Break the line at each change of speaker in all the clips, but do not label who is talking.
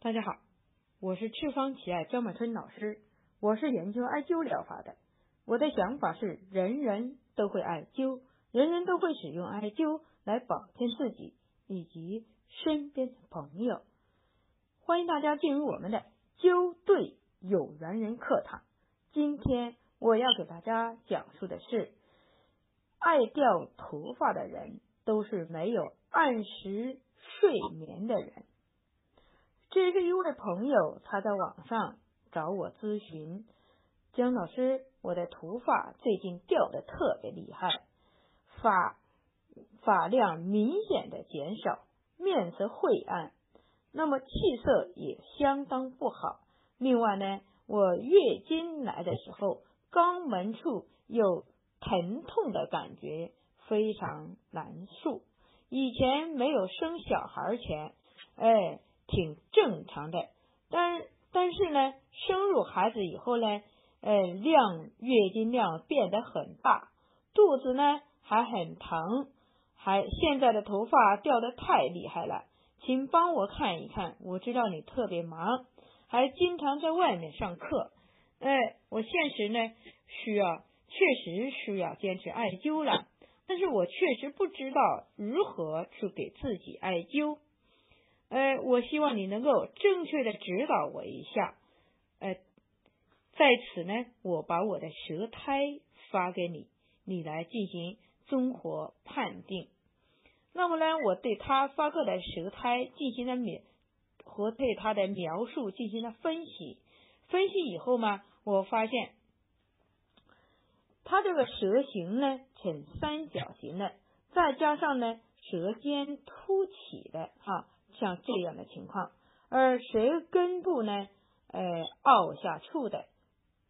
大家好，我是赤方奇爱张满春老师，我是研究艾灸疗法的。我的想法是，人人都会艾灸，人人都会使用艾灸来保健自己以及身边的朋友。欢迎大家进入我们的灸对有缘人课堂。今天我要给大家讲述的是，爱掉头发的人都是没有按时睡眠的人。这是一位朋友，他在网上找我咨询，姜老师，我的头发最近掉的特别厉害，发发量明显的减少，面色晦暗，那么气色也相当不好。另外呢，我月经来的时候，肛门处有疼痛的感觉，非常难受。以前没有生小孩前，哎。挺正常的，但但是呢，生入孩子以后呢，呃，量月经量变得很大，肚子呢还很疼，还现在的头发掉的太厉害了，请帮我看一看。我知道你特别忙，还经常在外面上课，哎，我现实呢需要，确实需要坚持艾灸了，但是我确实不知道如何去给自己艾灸。呃，我希望你能够正确的指导我一下。呃，在此呢，我把我的舌苔发给你，你来进行综合判定。那么呢，我对他发过的舌苔进行了描和对他的描述进行了分析。分析以后嘛，我发现他这个舌形呢呈三角形的，再加上呢舌尖凸起的哈。像这样的情况，而舌根部呢，呃，凹下处的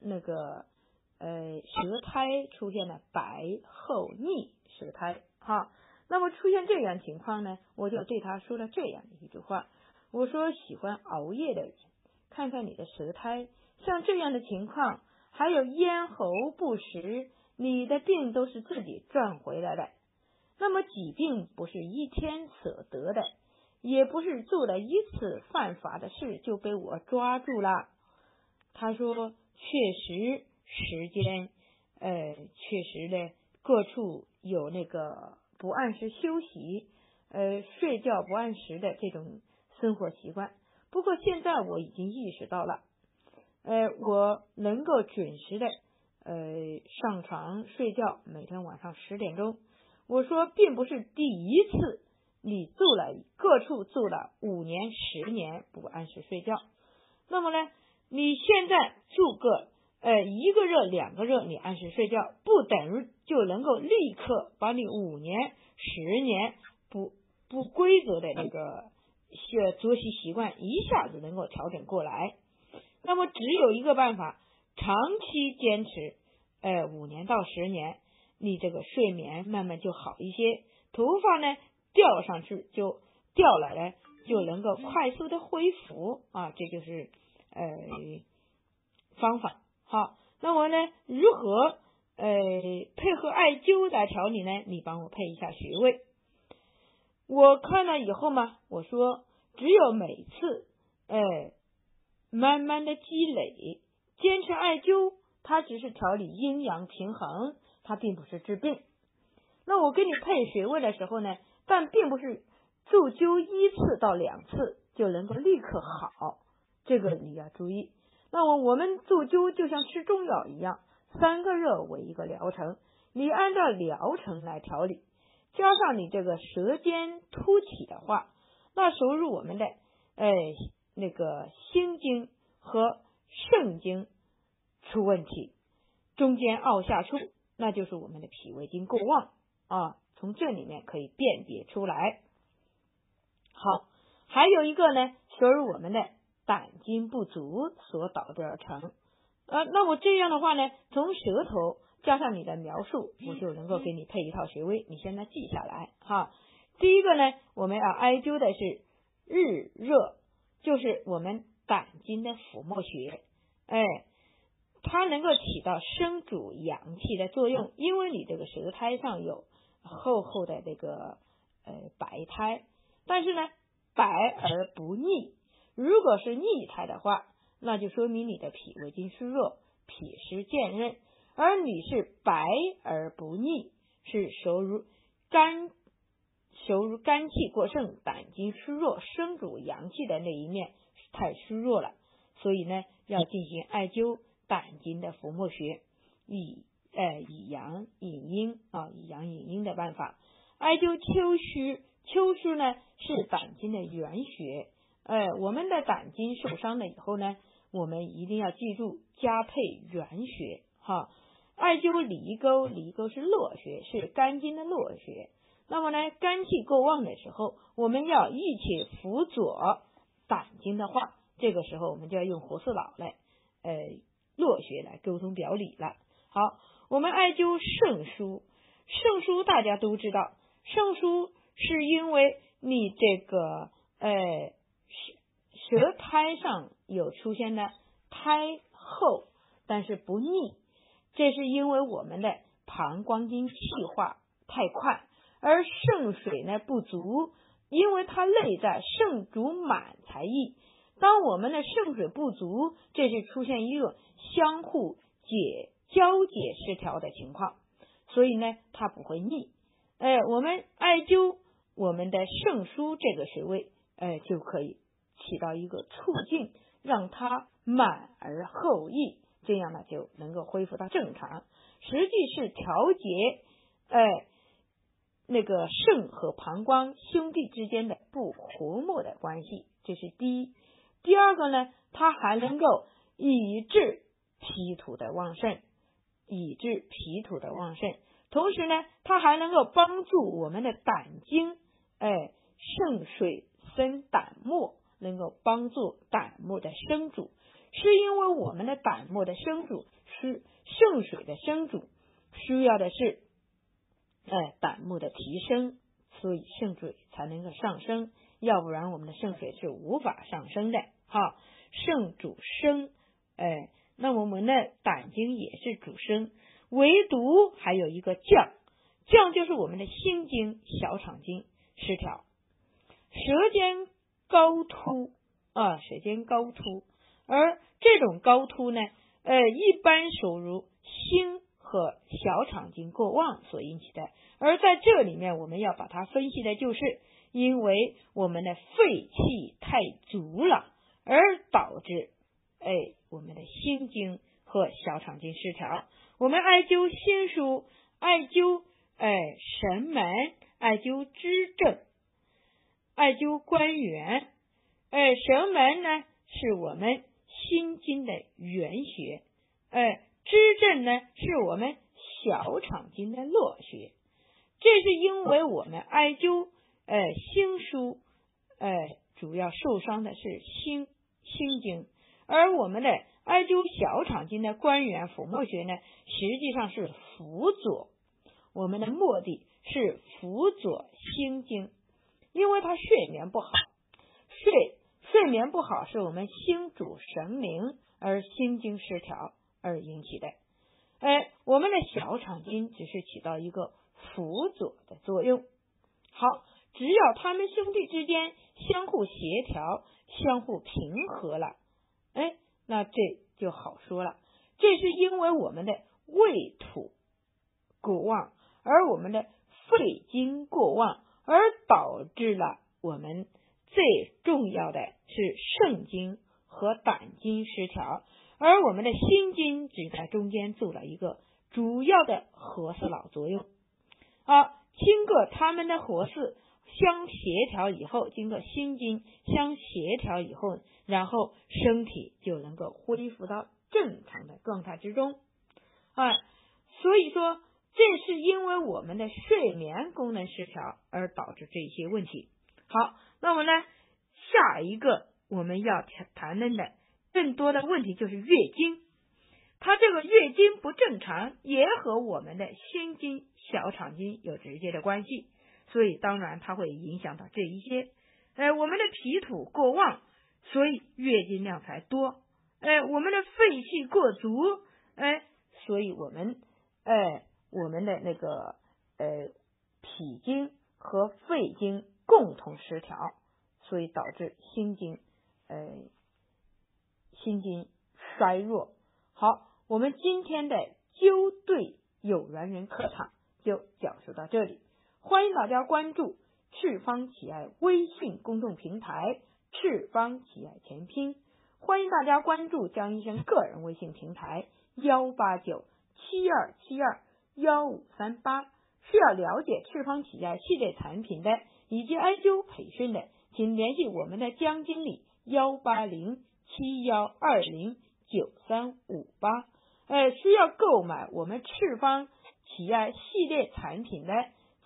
那个呃舌苔出现了白厚腻舌苔，哈，那么出现这样情况呢，我就对他说了这样的一句话，我说喜欢熬夜的人，看看你的舌苔，像这样的情况，还有咽喉不实，你的病都是自己赚回来的，那么疾病不是一天所得的。也不是做了一次犯法的事就被我抓住了。他说：“确实时间，呃，确实呢，各处有那个不按时休息，呃，睡觉不按时的这种生活习惯。不过现在我已经意识到了，呃，我能够准时的呃上床睡觉，每天晚上十点钟。我说，并不是第一次。”你住了各处住了五年十年不按时睡觉，那么呢？你现在住个呃一个热两个热，你按时睡觉，不等于就能够立刻把你五年十年不不规则的那个学作息习惯一下子能够调整过来。那么只有一个办法，长期坚持，呃五年到十年，你这个睡眠慢慢就好一些，头发呢？掉上去就掉了呢，就能够快速的恢复啊，这就是呃方法。好，那我呢如何呃配合艾灸来调理呢？你帮我配一下穴位。我看了以后嘛，我说只有每次呃慢慢的积累，坚持艾灸，它只是调理阴阳平衡，它并不是治病。那我给你配穴位的时候呢？但并不是灸灸一次到两次就能够立刻好，这个你要注意。那么我们灸灸就像吃中药一样，三个热为一个疗程，你按照疗程来调理，加上你这个舌尖凸起的话，那属于我们的哎那个心经和肾经出问题，中间凹下处，那就是我们的脾胃经过旺啊。从这里面可以辨别出来。好，还有一个呢，属于我们的胆经不足所导致而成。呃，那我这样的话呢，从舌头加上你的描述，我就能够给你配一套穴位。你现在记下来哈。第一个呢，我们要艾灸的是日热，就是我们胆经的腹膜穴。哎，它能够起到生主阳气的作用，因为你这个舌苔上有。厚厚的这个呃白苔，但是呢白而不腻。如果是逆态的话，那就说明你的脾胃经虚弱，脾湿健韧；而你是白而不腻，是属于肝，属于肝气过盛，胆经虚弱，生主阳气的那一面太虚弱了，所以呢，要进行艾灸胆经的浮脉穴，以呃以阳引阴啊，以阳引阴的办法，艾灸丘虚，丘虚呢是胆经的原穴。呃，我们的胆经受伤了以后呢，我们一定要记住加配原穴哈。艾灸离沟，离沟是络穴，是肝经的络穴。那么呢，肝气过旺的时候，我们要一起辅佐胆经的话，这个时候我们就要用活色老来，呃，络穴来沟通表里了。好，我们艾灸肾腧，肾腧大家都知道，肾腧是因为你这个呃。舌苔上有出现的苔厚，但是不腻，这是因为我们的膀胱经气化太快，而肾水呢不足，因为它内在肾主满才溢。当我们的肾水不足，这是出现一个相互解交解失调的情况，所以呢它不会腻。哎，我们艾灸我们的肾腧这个穴位，哎就可以。起到一个促进，让它满而后溢，这样呢就能够恢复到正常。实际是调节，哎，那个肾和膀胱兄弟之间的不和睦的关系，这是第一。第二个呢，它还能够抑制脾土的旺盛，抑制脾土的旺盛。同时呢，它还能够帮助我们的胆经，哎，肾水生胆木。能够帮助胆木的生主，是因为我们的胆木的生主是肾水的生主，需要的是哎胆木的提升，所以肾水才能够上升，要不然我们的肾水是无法上升的。哈，肾主生，哎，那我们的胆经也是主升，唯独还有一个降，降就是我们的心经、小肠经失调，舌尖。高突啊，舌尖高突，而这种高突呢，呃，一般属于心和小肠经过旺所引起的。而在这里面，我们要把它分析的就是，因为我们的肺气太足了，而导致哎我们的心经和小肠经失调。我们艾灸心腧，艾灸哎神门，艾灸支正。艾灸关元，哎，神门呢是我们心经的原穴，哎，支正呢是我们小肠经的络穴。这是因为我们艾灸，哎，心腧，哎，主要受伤的是心心经，而我们的艾灸小肠经的关元腹膜穴呢，实际上是辅佐我们的目的是辅佐心经。因为他睡眠不好，睡睡眠不好是我们心主神明而心经失调而引起的。哎，我们的小肠经只是起到一个辅佐的作用。好，只要他们兄弟之间相互协调、相互平和了，哎，那这就好说了。这是因为我们的胃土过旺，而我们的肺经过旺。而导致了我们最重要的是肾经和胆经失调，而我们的心经只在中间做了一个主要的和事佬作用。好，经过他们的合适相协调以后，经过心经相协调以后，然后身体就能够恢复到正常的状态之中。啊，所以说。这是因为我们的睡眠功能失调而导致这些问题。好，那么呢，下一个我们要谈论的更多的问题就是月经。它这个月经不正常，也和我们的心经、小肠经有直接的关系，所以当然它会影响到这一些。哎，我们的脾土过旺，所以月经量才多。哎，我们的肺气过足，哎，所以我们哎。我们的那个呃脾经和肺经共同失调，所以导致心经呃心经衰弱。好，我们今天的灸对有缘人课堂就讲述到这里，欢迎大家关注赤方企业微信公众平台“赤方企业全拼”，欢迎大家关注江医生个人微信平台幺八九七二七二幺五三八。需要了解赤方企业系列产品的以及艾灸培训的，请联系我们的江经理幺八零七幺二零九三五八。呃，需要购买我们赤方企业系列产品的，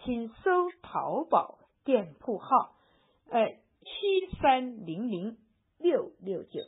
请搜淘宝店铺号，呃七三零零六六九。